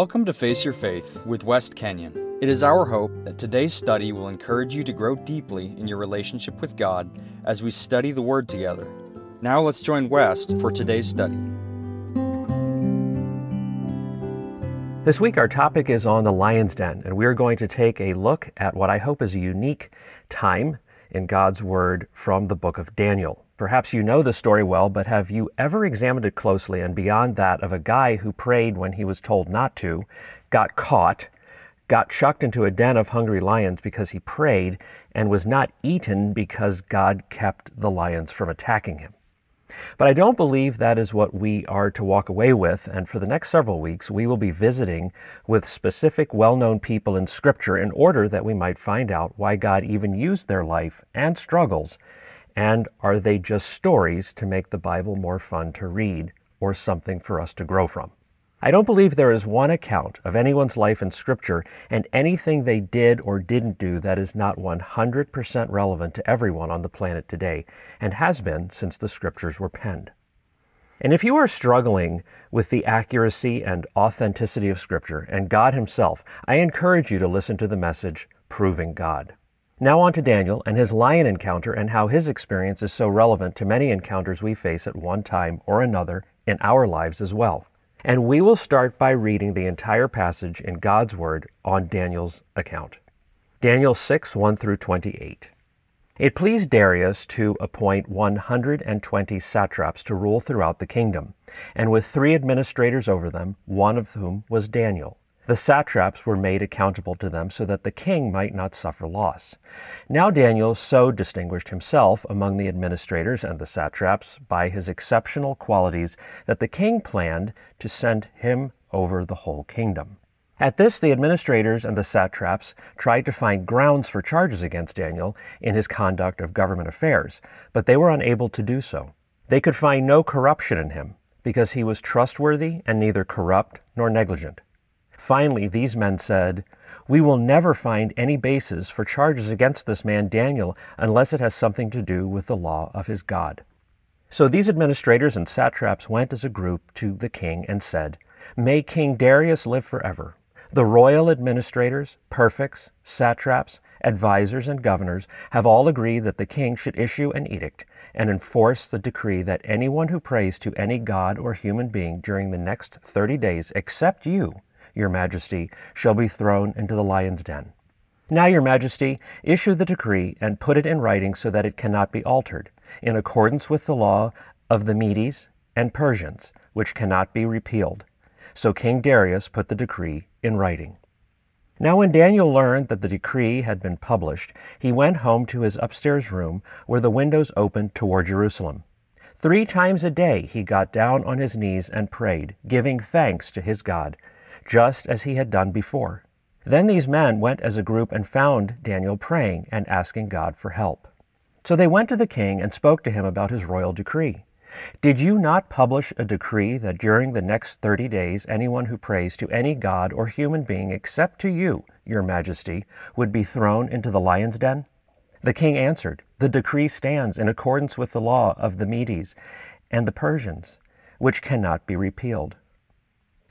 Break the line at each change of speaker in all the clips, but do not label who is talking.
Welcome to Face Your Faith with West Kenyon. It is our hope that today's study will encourage you to grow deeply in your relationship with God as we study the Word together. Now let's join West for today's study.
This week, our topic is on the lion's den, and we're going to take a look at what I hope is a unique time in God's Word from the book of Daniel. Perhaps you know the story well, but have you ever examined it closely and beyond that of a guy who prayed when he was told not to, got caught, got chucked into a den of hungry lions because he prayed, and was not eaten because God kept the lions from attacking him? But I don't believe that is what we are to walk away with, and for the next several weeks, we will be visiting with specific well known people in Scripture in order that we might find out why God even used their life and struggles and are they just stories to make the Bible more fun to read or something for us to grow from? I don't believe there is one account of anyone's life in Scripture and anything they did or didn't do that is not 100% relevant to everyone on the planet today and has been since the Scriptures were penned. And if you are struggling with the accuracy and authenticity of Scripture and God Himself, I encourage you to listen to the message, Proving God. Now, on to Daniel and his lion encounter and how his experience is so relevant to many encounters we face at one time or another in our lives as well. And we will start by reading the entire passage in God's Word on Daniel's account. Daniel 6 1 through 28. It pleased Darius to appoint 120 satraps to rule throughout the kingdom, and with three administrators over them, one of whom was Daniel. The satraps were made accountable to them so that the king might not suffer loss. Now Daniel so distinguished himself among the administrators and the satraps by his exceptional qualities that the king planned to send him over the whole kingdom. At this, the administrators and the satraps tried to find grounds for charges against Daniel in his conduct of government affairs, but they were unable to do so. They could find no corruption in him, because he was trustworthy and neither corrupt nor negligent. Finally, these men said, We will never find any basis for charges against this man Daniel unless it has something to do with the law of his God. So these administrators and satraps went as a group to the king and said, May King Darius live forever. The royal administrators, prefects, satraps, advisers, and governors have all agreed that the king should issue an edict and enforce the decree that anyone who prays to any god or human being during the next thirty days, except you, your majesty, shall be thrown into the lion's den. Now, your majesty, issue the decree and put it in writing so that it cannot be altered, in accordance with the law of the Medes and Persians, which cannot be repealed. So King Darius put the decree in writing. Now, when Daniel learned that the decree had been published, he went home to his upstairs room where the windows opened toward Jerusalem. Three times a day he got down on his knees and prayed, giving thanks to his God just as he had done before. Then these men went as a group and found Daniel praying and asking God for help. So they went to the king and spoke to him about his royal decree. Did you not publish a decree that during the next thirty days anyone who prays to any god or human being except to you, your majesty, would be thrown into the lion's den? The king answered, The decree stands in accordance with the law of the Medes and the Persians, which cannot be repealed.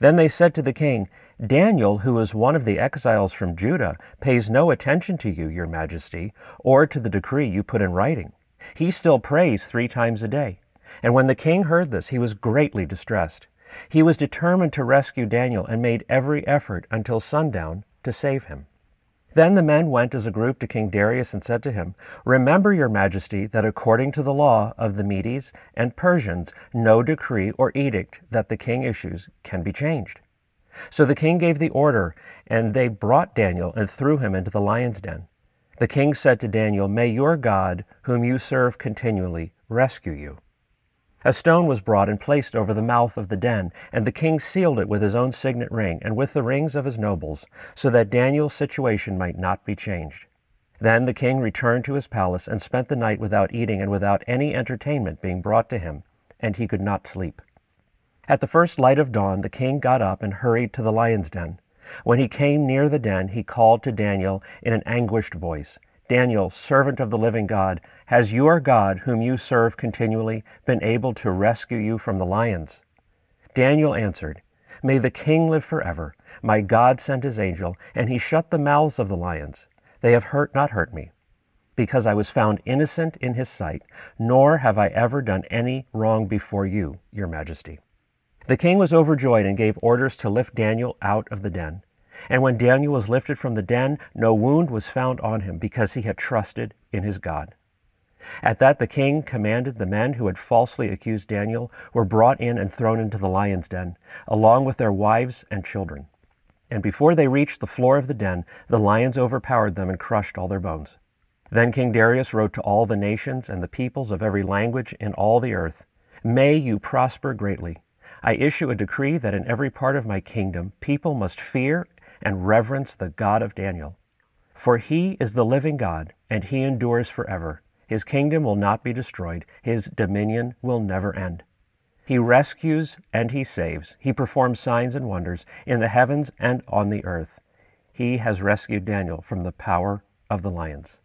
Then they said to the king, Daniel, who is one of the exiles from Judah, pays no attention to you, your majesty, or to the decree you put in writing. He still prays three times a day. And when the king heard this, he was greatly distressed. He was determined to rescue Daniel and made every effort until sundown to save him. Then the men went as a group to King Darius and said to him, Remember, your majesty, that according to the law of the Medes and Persians, no decree or edict that the king issues can be changed. So the king gave the order, and they brought Daniel and threw him into the lion's den. The king said to Daniel, May your God, whom you serve continually, rescue you. A stone was brought and placed over the mouth of the den, and the king sealed it with his own signet ring and with the rings of his nobles, so that Daniel's situation might not be changed. Then the king returned to his palace and spent the night without eating and without any entertainment being brought to him, and he could not sleep. At the first light of dawn, the king got up and hurried to the lion's den. When he came near the den, he called to Daniel in an anguished voice Daniel, servant of the living God, has your God, whom you serve continually, been able to rescue you from the lions? Daniel answered, May the king live forever. My God sent his angel, and he shut the mouths of the lions. They have hurt not hurt me, because I was found innocent in his sight, nor have I ever done any wrong before you, your majesty. The king was overjoyed and gave orders to lift Daniel out of the den. And when Daniel was lifted from the den, no wound was found on him, because he had trusted in his God. At that the king commanded the men who had falsely accused Daniel were brought in and thrown into the lion's den, along with their wives and children. And before they reached the floor of the den, the lions overpowered them and crushed all their bones. Then King Darius wrote to all the nations and the peoples of every language in all the earth May you prosper greatly. I issue a decree that in every part of my kingdom people must fear and reverence the God of Daniel. For he is the living God, and he endures forever. His kingdom will not be destroyed, his dominion will never end. He rescues and he saves. He performs signs and wonders in the heavens and on the earth. He has rescued Daniel from the power of the lions.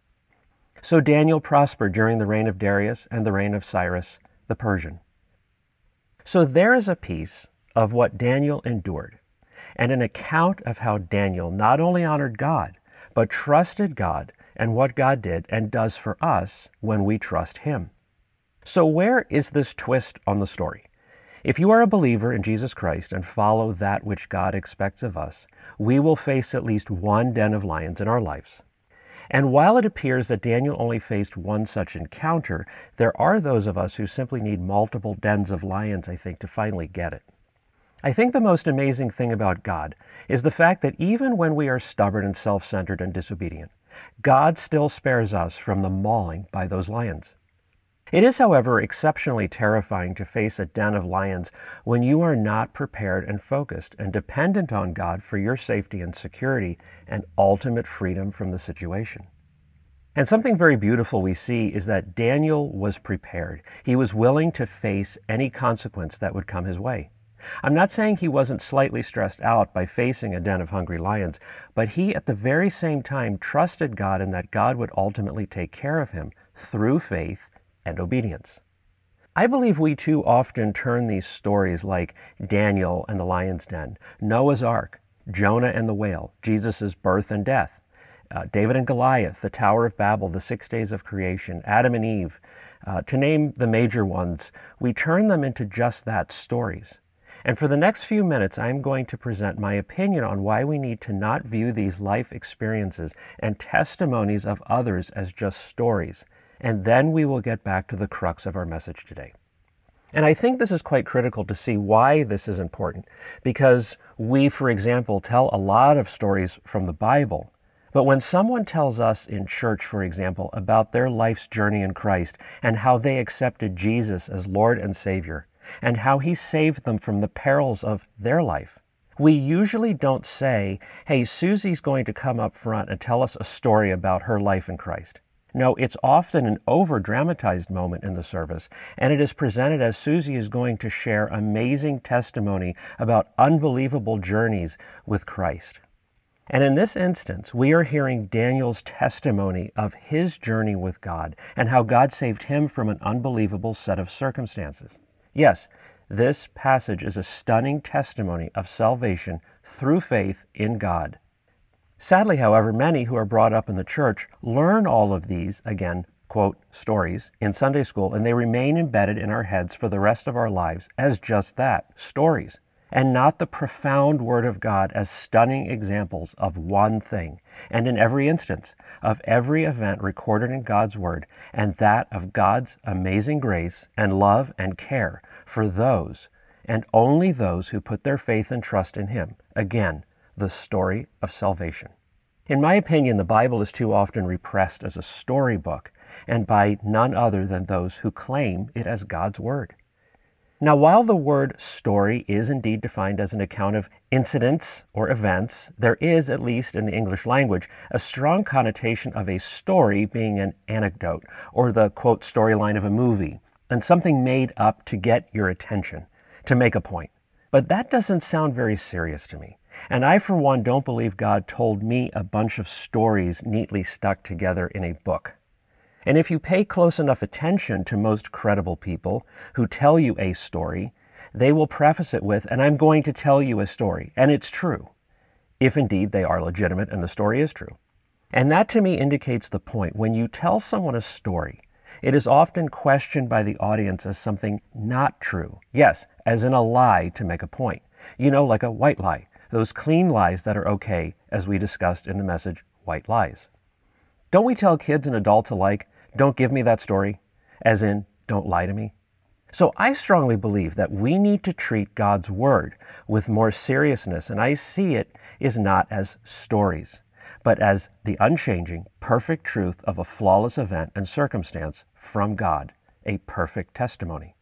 So Daniel prospered during the reign of Darius and the reign of Cyrus the Persian. So there is a piece of what Daniel endured, and an account of how Daniel not only honored God, but trusted God and what God did and does for us when we trust Him. So, where is this twist on the story? If you are a believer in Jesus Christ and follow that which God expects of us, we will face at least one den of lions in our lives. And while it appears that Daniel only faced one such encounter, there are those of us who simply need multiple dens of lions, I think, to finally get it. I think the most amazing thing about God is the fact that even when we are stubborn and self centered and disobedient, God still spares us from the mauling by those lions. It is, however, exceptionally terrifying to face a den of lions when you are not prepared and focused and dependent on God for your safety and security and ultimate freedom from the situation. And something very beautiful we see is that Daniel was prepared. He was willing to face any consequence that would come his way. I'm not saying he wasn't slightly stressed out by facing a den of hungry lions, but he at the very same time trusted God and that God would ultimately take care of him through faith and obedience. I believe we too often turn these stories like Daniel and the lion's den, Noah's ark, Jonah and the whale, Jesus' birth and death, uh, David and Goliath, the Tower of Babel, the six days of creation, Adam and Eve, uh, to name the major ones, we turn them into just that stories. And for the next few minutes, I'm going to present my opinion on why we need to not view these life experiences and testimonies of others as just stories. And then we will get back to the crux of our message today. And I think this is quite critical to see why this is important, because we, for example, tell a lot of stories from the Bible. But when someone tells us in church, for example, about their life's journey in Christ and how they accepted Jesus as Lord and Savior, and how He saved them from the perils of their life. We usually don't say, hey, Susie's going to come up front and tell us a story about her life in Christ. No, it's often an over dramatized moment in the service, and it is presented as Susie is going to share amazing testimony about unbelievable journeys with Christ. And in this instance, we are hearing Daniel's testimony of his journey with God and how God saved him from an unbelievable set of circumstances. Yes, this passage is a stunning testimony of salvation through faith in God. Sadly, however, many who are brought up in the church learn all of these, again, quote, stories in Sunday school, and they remain embedded in our heads for the rest of our lives as just that stories and not the profound Word of God as stunning examples of one thing, and in every instance of every event recorded in God's Word, and that of God's amazing grace and love and care for those, and only those who put their faith and trust in Him. Again, the story of salvation. In my opinion, the Bible is too often repressed as a storybook, and by none other than those who claim it as God's Word. Now, while the word story is indeed defined as an account of incidents or events, there is, at least in the English language, a strong connotation of a story being an anecdote or the quote storyline of a movie and something made up to get your attention, to make a point. But that doesn't sound very serious to me. And I, for one, don't believe God told me a bunch of stories neatly stuck together in a book. And if you pay close enough attention to most credible people who tell you a story, they will preface it with, and I'm going to tell you a story, and it's true, if indeed they are legitimate and the story is true. And that to me indicates the point. When you tell someone a story, it is often questioned by the audience as something not true. Yes, as in a lie to make a point. You know, like a white lie, those clean lies that are okay, as we discussed in the message, White Lies. Don't we tell kids and adults alike, don't give me that story, as in, don't lie to me? So I strongly believe that we need to treat God's Word with more seriousness, and I see it is not as stories but as the unchanging, perfect truth of a flawless event and circumstance from God, a perfect testimony.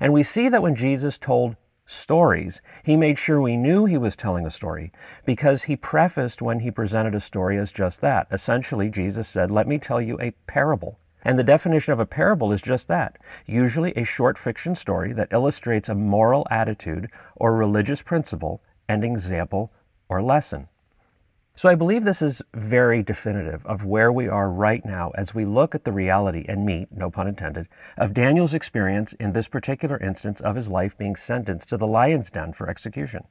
And we see that when Jesus told stories, he made sure we knew he was telling a story because he prefaced when he presented a story as just that. Essentially, Jesus said, Let me tell you a parable. And the definition of a parable is just that usually a short fiction story that illustrates a moral attitude or religious principle and example or lesson. So I believe this is very definitive of where we are right now as we look at the reality and meat, no pun intended, of Daniel's experience in this particular instance of his life being sentenced to the lion's den for execution.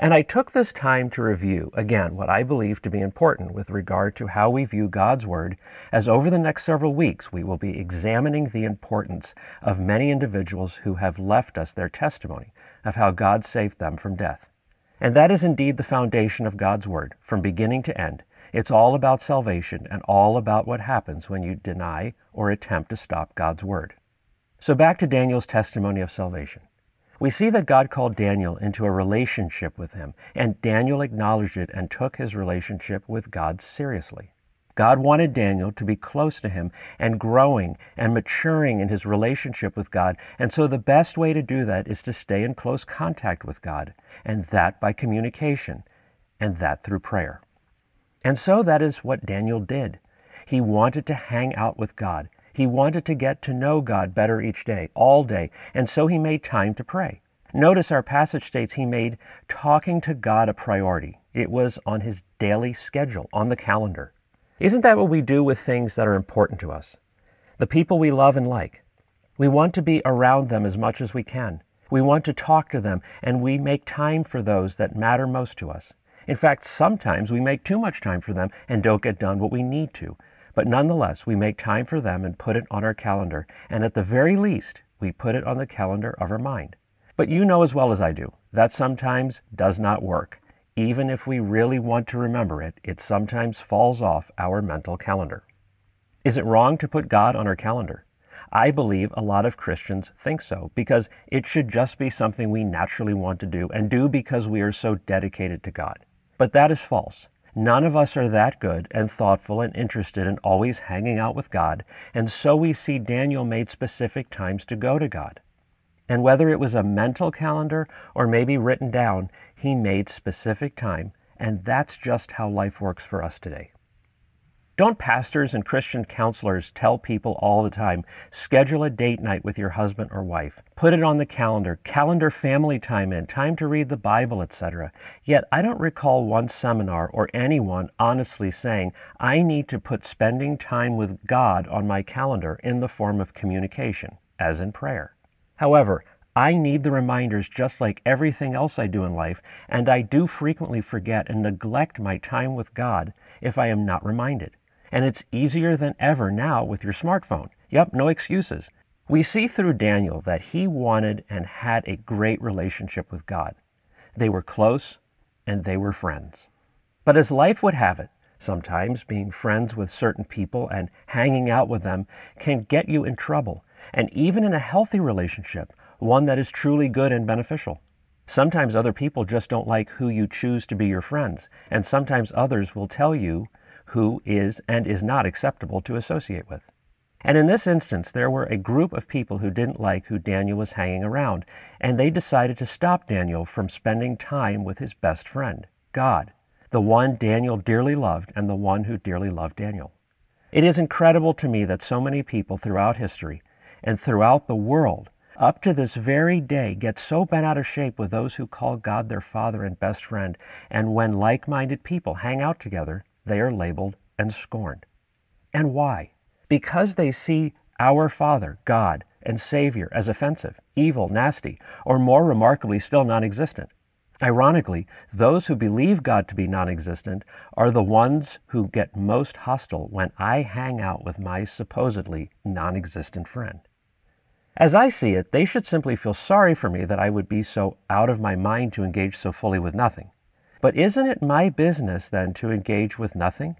And I took this time to review, again, what I believe to be important with regard to how we view God's Word, as over the next several weeks we will be examining the importance of many individuals who have left us their testimony of how God saved them from death. And that is indeed the foundation of God's Word, from beginning to end. It's all about salvation and all about what happens when you deny or attempt to stop God's Word. So back to Daniel's testimony of salvation. We see that God called Daniel into a relationship with him, and Daniel acknowledged it and took his relationship with God seriously. God wanted Daniel to be close to him and growing and maturing in his relationship with God. And so the best way to do that is to stay in close contact with God, and that by communication, and that through prayer. And so that is what Daniel did. He wanted to hang out with God. He wanted to get to know God better each day, all day, and so he made time to pray. Notice our passage states he made talking to God a priority. It was on his daily schedule, on the calendar. Isn't that what we do with things that are important to us? The people we love and like. We want to be around them as much as we can. We want to talk to them, and we make time for those that matter most to us. In fact, sometimes we make too much time for them and don't get done what we need to. But nonetheless, we make time for them and put it on our calendar, and at the very least, we put it on the calendar of our mind. But you know as well as I do, that sometimes does not work. Even if we really want to remember it, it sometimes falls off our mental calendar. Is it wrong to put God on our calendar? I believe a lot of Christians think so because it should just be something we naturally want to do and do because we are so dedicated to God. But that is false. None of us are that good and thoughtful and interested in always hanging out with God, and so we see Daniel made specific times to go to God. And whether it was a mental calendar or maybe written down, he made specific time, and that's just how life works for us today. Don't pastors and Christian counselors tell people all the time, schedule a date night with your husband or wife, put it on the calendar, calendar family time in, time to read the Bible, etc. Yet I don't recall one seminar or anyone honestly saying, I need to put spending time with God on my calendar in the form of communication, as in prayer. However, I need the reminders just like everything else I do in life, and I do frequently forget and neglect my time with God if I am not reminded. And it's easier than ever now with your smartphone. Yep, no excuses. We see through Daniel that he wanted and had a great relationship with God. They were close and they were friends. But as life would have it, sometimes being friends with certain people and hanging out with them can get you in trouble and even in a healthy relationship, one that is truly good and beneficial. Sometimes other people just don't like who you choose to be your friends, and sometimes others will tell you who is and is not acceptable to associate with. And in this instance, there were a group of people who didn't like who Daniel was hanging around, and they decided to stop Daniel from spending time with his best friend, God, the one Daniel dearly loved and the one who dearly loved Daniel. It is incredible to me that so many people throughout history and throughout the world up to this very day get so bent out of shape with those who call God their father and best friend, and when like minded people hang out together, they are labeled and scorned. And why? Because they see our Father, God, and Savior as offensive, evil, nasty, or more remarkably, still non existent. Ironically, those who believe God to be non existent are the ones who get most hostile when I hang out with my supposedly non existent friend. As I see it, they should simply feel sorry for me that I would be so out of my mind to engage so fully with nothing. But isn't it my business then to engage with nothing?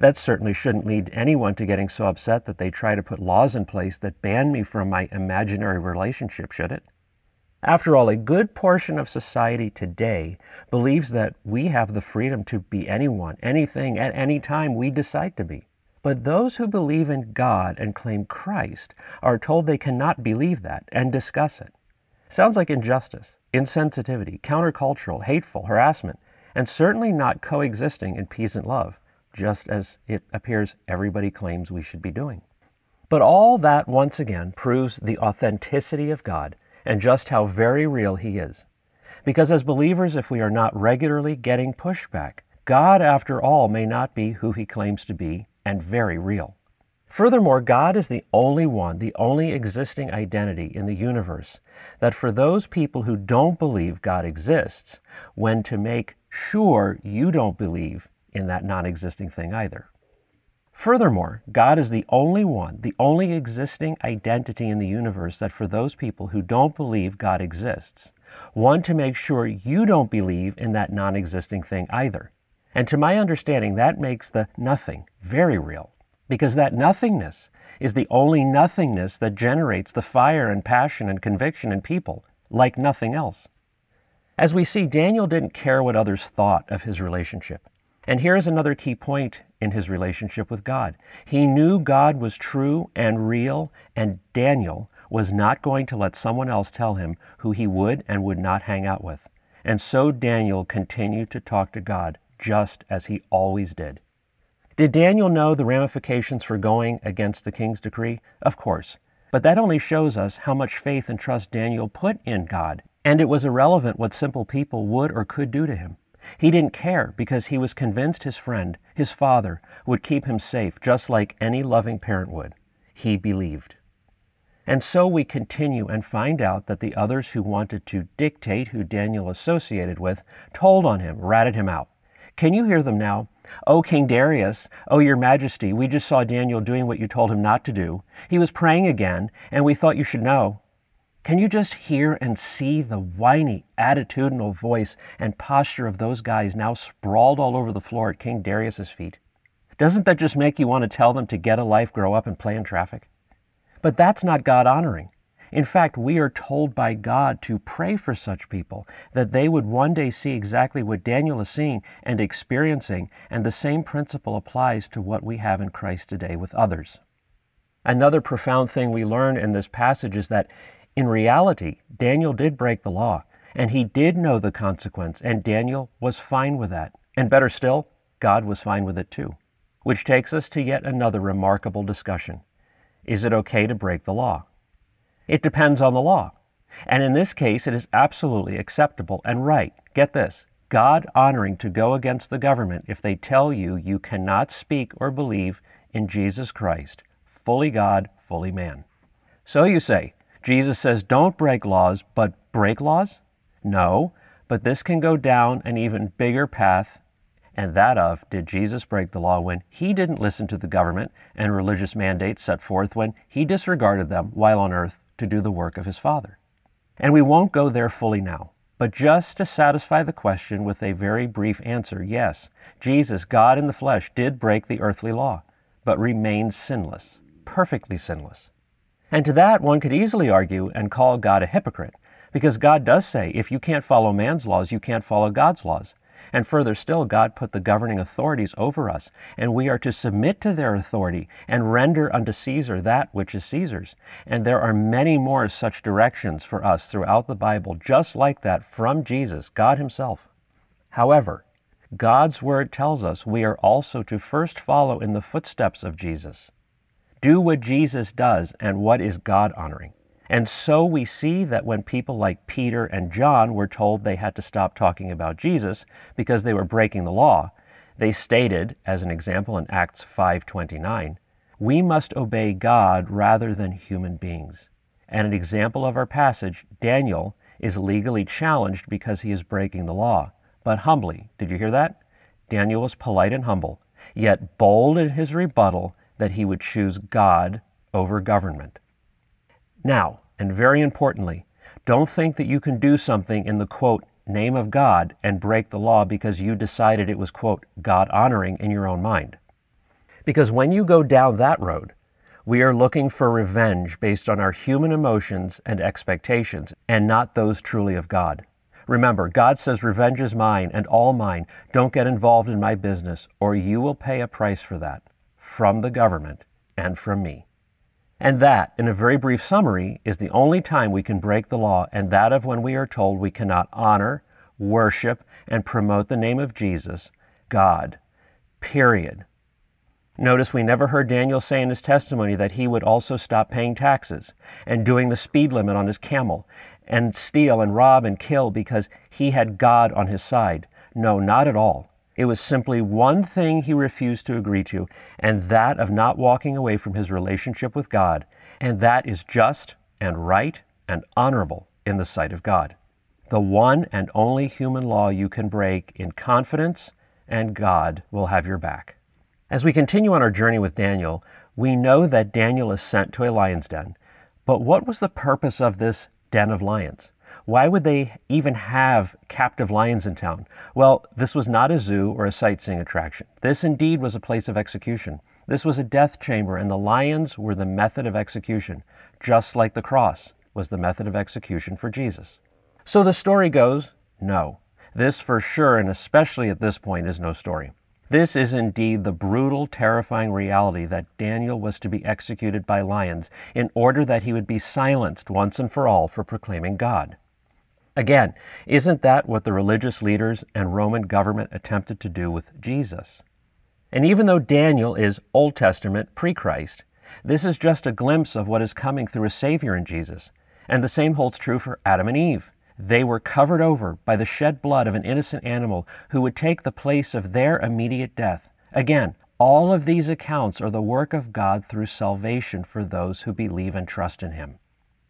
That certainly shouldn't lead anyone to getting so upset that they try to put laws in place that ban me from my imaginary relationship, should it? After all, a good portion of society today believes that we have the freedom to be anyone, anything, at any time we decide to be. But those who believe in God and claim Christ are told they cannot believe that and discuss it. Sounds like injustice, insensitivity, countercultural, hateful, harassment, and certainly not coexisting in peace and love, just as it appears everybody claims we should be doing. But all that once again proves the authenticity of God and just how very real He is. Because as believers, if we are not regularly getting pushback, God, after all, may not be who He claims to be and very real. Furthermore, God is the only one, the only existing identity in the universe that for those people who don't believe God exists, when to make sure you don't believe in that non existing thing either. Furthermore, God is the only one, the only existing identity in the universe that for those people who don't believe God exists, want to make sure you don't believe in that non existing thing either. And to my understanding, that makes the nothing very real, because that nothingness is the only nothingness that generates the fire and passion and conviction in people like nothing else. As we see, Daniel didn't care what others thought of his relationship. And here's another key point in his relationship with God. He knew God was true and real, and Daniel was not going to let someone else tell him who he would and would not hang out with. And so Daniel continued to talk to God just as he always did. Did Daniel know the ramifications for going against the king's decree? Of course. But that only shows us how much faith and trust Daniel put in God, and it was irrelevant what simple people would or could do to him. He didn't care because he was convinced his friend, his father, would keep him safe just like any loving parent would. He believed. And so we continue and find out that the others who wanted to dictate who Daniel associated with told on him, ratted him out. Can you hear them now? O King Darius, O your majesty, we just saw Daniel doing what you told him not to do. He was praying again, and we thought you should know. Can you just hear and see the whiny, attitudinal voice and posture of those guys now sprawled all over the floor at King Darius's feet? Doesn't that just make you want to tell them to get a life, grow up, and play in traffic? But that's not God honoring. In fact, we are told by God to pray for such people that they would one day see exactly what Daniel is seeing and experiencing, and the same principle applies to what we have in Christ today with others. Another profound thing we learn in this passage is that in reality, Daniel did break the law, and he did know the consequence, and Daniel was fine with that. And better still, God was fine with it too. Which takes us to yet another remarkable discussion. Is it okay to break the law? It depends on the law. And in this case, it is absolutely acceptable and right. Get this God honoring to go against the government if they tell you you cannot speak or believe in Jesus Christ, fully God, fully man. So you say, Jesus says, don't break laws, but break laws? No, but this can go down an even bigger path, and that of did Jesus break the law when he didn't listen to the government and religious mandates set forth when he disregarded them while on earth to do the work of his Father? And we won't go there fully now. But just to satisfy the question with a very brief answer, yes, Jesus, God in the flesh, did break the earthly law, but remained sinless, perfectly sinless. And to that, one could easily argue and call God a hypocrite, because God does say, if you can't follow man's laws, you can't follow God's laws. And further still, God put the governing authorities over us, and we are to submit to their authority and render unto Caesar that which is Caesar's. And there are many more such directions for us throughout the Bible, just like that from Jesus, God Himself. However, God's Word tells us we are also to first follow in the footsteps of Jesus do what Jesus does and what is God honoring. And so we see that when people like Peter and John were told they had to stop talking about Jesus because they were breaking the law, they stated as an example in Acts 5:29, "We must obey God rather than human beings." And an example of our passage, Daniel is legally challenged because he is breaking the law, but humbly. Did you hear that? Daniel was polite and humble, yet bold in his rebuttal that he would choose God over government. Now, and very importantly, don't think that you can do something in the quote, name of God and break the law because you decided it was, quote, God honoring in your own mind. Because when you go down that road, we are looking for revenge based on our human emotions and expectations, and not those truly of God. Remember, God says, Revenge is mine and all mine. Don't get involved in my business, or you will pay a price for that from the government and from me. And that, in a very brief summary, is the only time we can break the law, and that of when we are told we cannot honor, worship, and promote the name of Jesus, God. Period. Notice we never heard Daniel say in his testimony that he would also stop paying taxes and doing the speed limit on his camel and steal and rob and kill because he had God on his side. No, not at all. It was simply one thing he refused to agree to, and that of not walking away from his relationship with God. And that is just and right and honorable in the sight of God. The one and only human law you can break in confidence, and God will have your back. As we continue on our journey with Daniel, we know that Daniel is sent to a lion's den. But what was the purpose of this den of lions? Why would they even have captive lions in town? Well, this was not a zoo or a sightseeing attraction. This indeed was a place of execution. This was a death chamber, and the lions were the method of execution, just like the cross was the method of execution for Jesus. So the story goes no. This for sure, and especially at this point, is no story. This is indeed the brutal, terrifying reality that Daniel was to be executed by lions in order that he would be silenced once and for all for proclaiming God. Again, isn't that what the religious leaders and Roman government attempted to do with Jesus? And even though Daniel is Old Testament pre Christ, this is just a glimpse of what is coming through a Savior in Jesus. And the same holds true for Adam and Eve. They were covered over by the shed blood of an innocent animal who would take the place of their immediate death. Again, all of these accounts are the work of God through salvation for those who believe and trust in Him.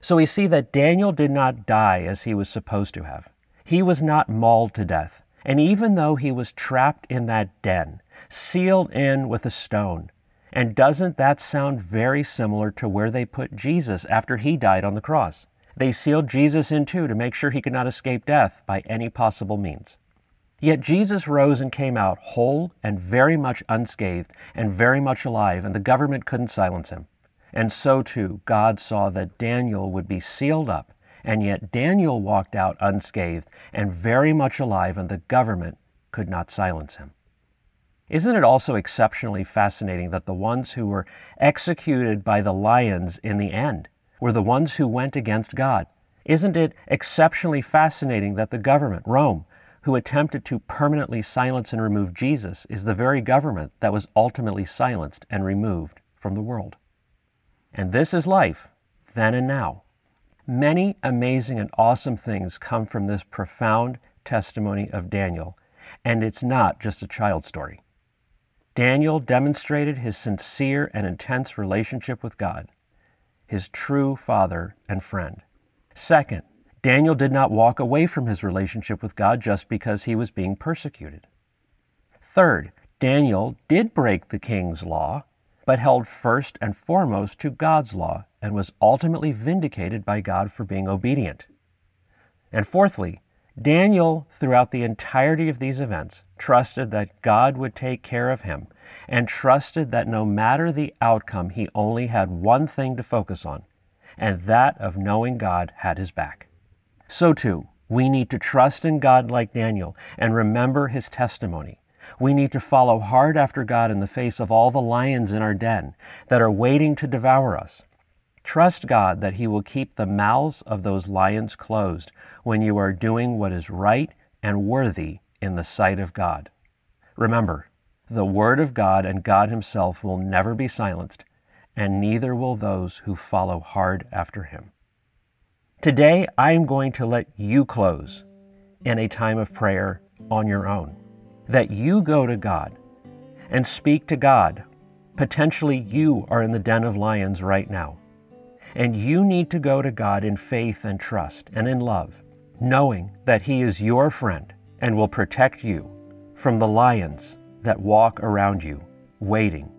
So we see that Daniel did not die as he was supposed to have. He was not mauled to death. And even though he was trapped in that den, sealed in with a stone, and doesn't that sound very similar to where they put Jesus after he died on the cross? They sealed Jesus in too to make sure he could not escape death by any possible means. Yet Jesus rose and came out whole and very much unscathed and very much alive, and the government couldn't silence him. And so too, God saw that Daniel would be sealed up, and yet Daniel walked out unscathed and very much alive, and the government could not silence him. Isn't it also exceptionally fascinating that the ones who were executed by the lions in the end were the ones who went against God? Isn't it exceptionally fascinating that the government, Rome, who attempted to permanently silence and remove Jesus, is the very government that was ultimately silenced and removed from the world? And this is life, then and now. Many amazing and awesome things come from this profound testimony of Daniel, and it's not just a child story. Daniel demonstrated his sincere and intense relationship with God, his true father and friend. Second, Daniel did not walk away from his relationship with God just because he was being persecuted. Third, Daniel did break the king's law but held first and foremost to God's law and was ultimately vindicated by God for being obedient. And fourthly, Daniel, throughout the entirety of these events, trusted that God would take care of him and trusted that no matter the outcome, he only had one thing to focus on, and that of knowing God had his back. So, too, we need to trust in God like Daniel and remember his testimony we need to follow hard after God in the face of all the lions in our den that are waiting to devour us. Trust God that He will keep the mouths of those lions closed when you are doing what is right and worthy in the sight of God. Remember, the Word of God and God Himself will never be silenced, and neither will those who follow hard after Him. Today, I am going to let you close in a time of prayer on your own that you go to God and speak to God. Potentially, you are in the den of lions right now. And you need to go to God in faith and trust and in love, knowing that He is your friend and will protect you from the lions that walk around you, waiting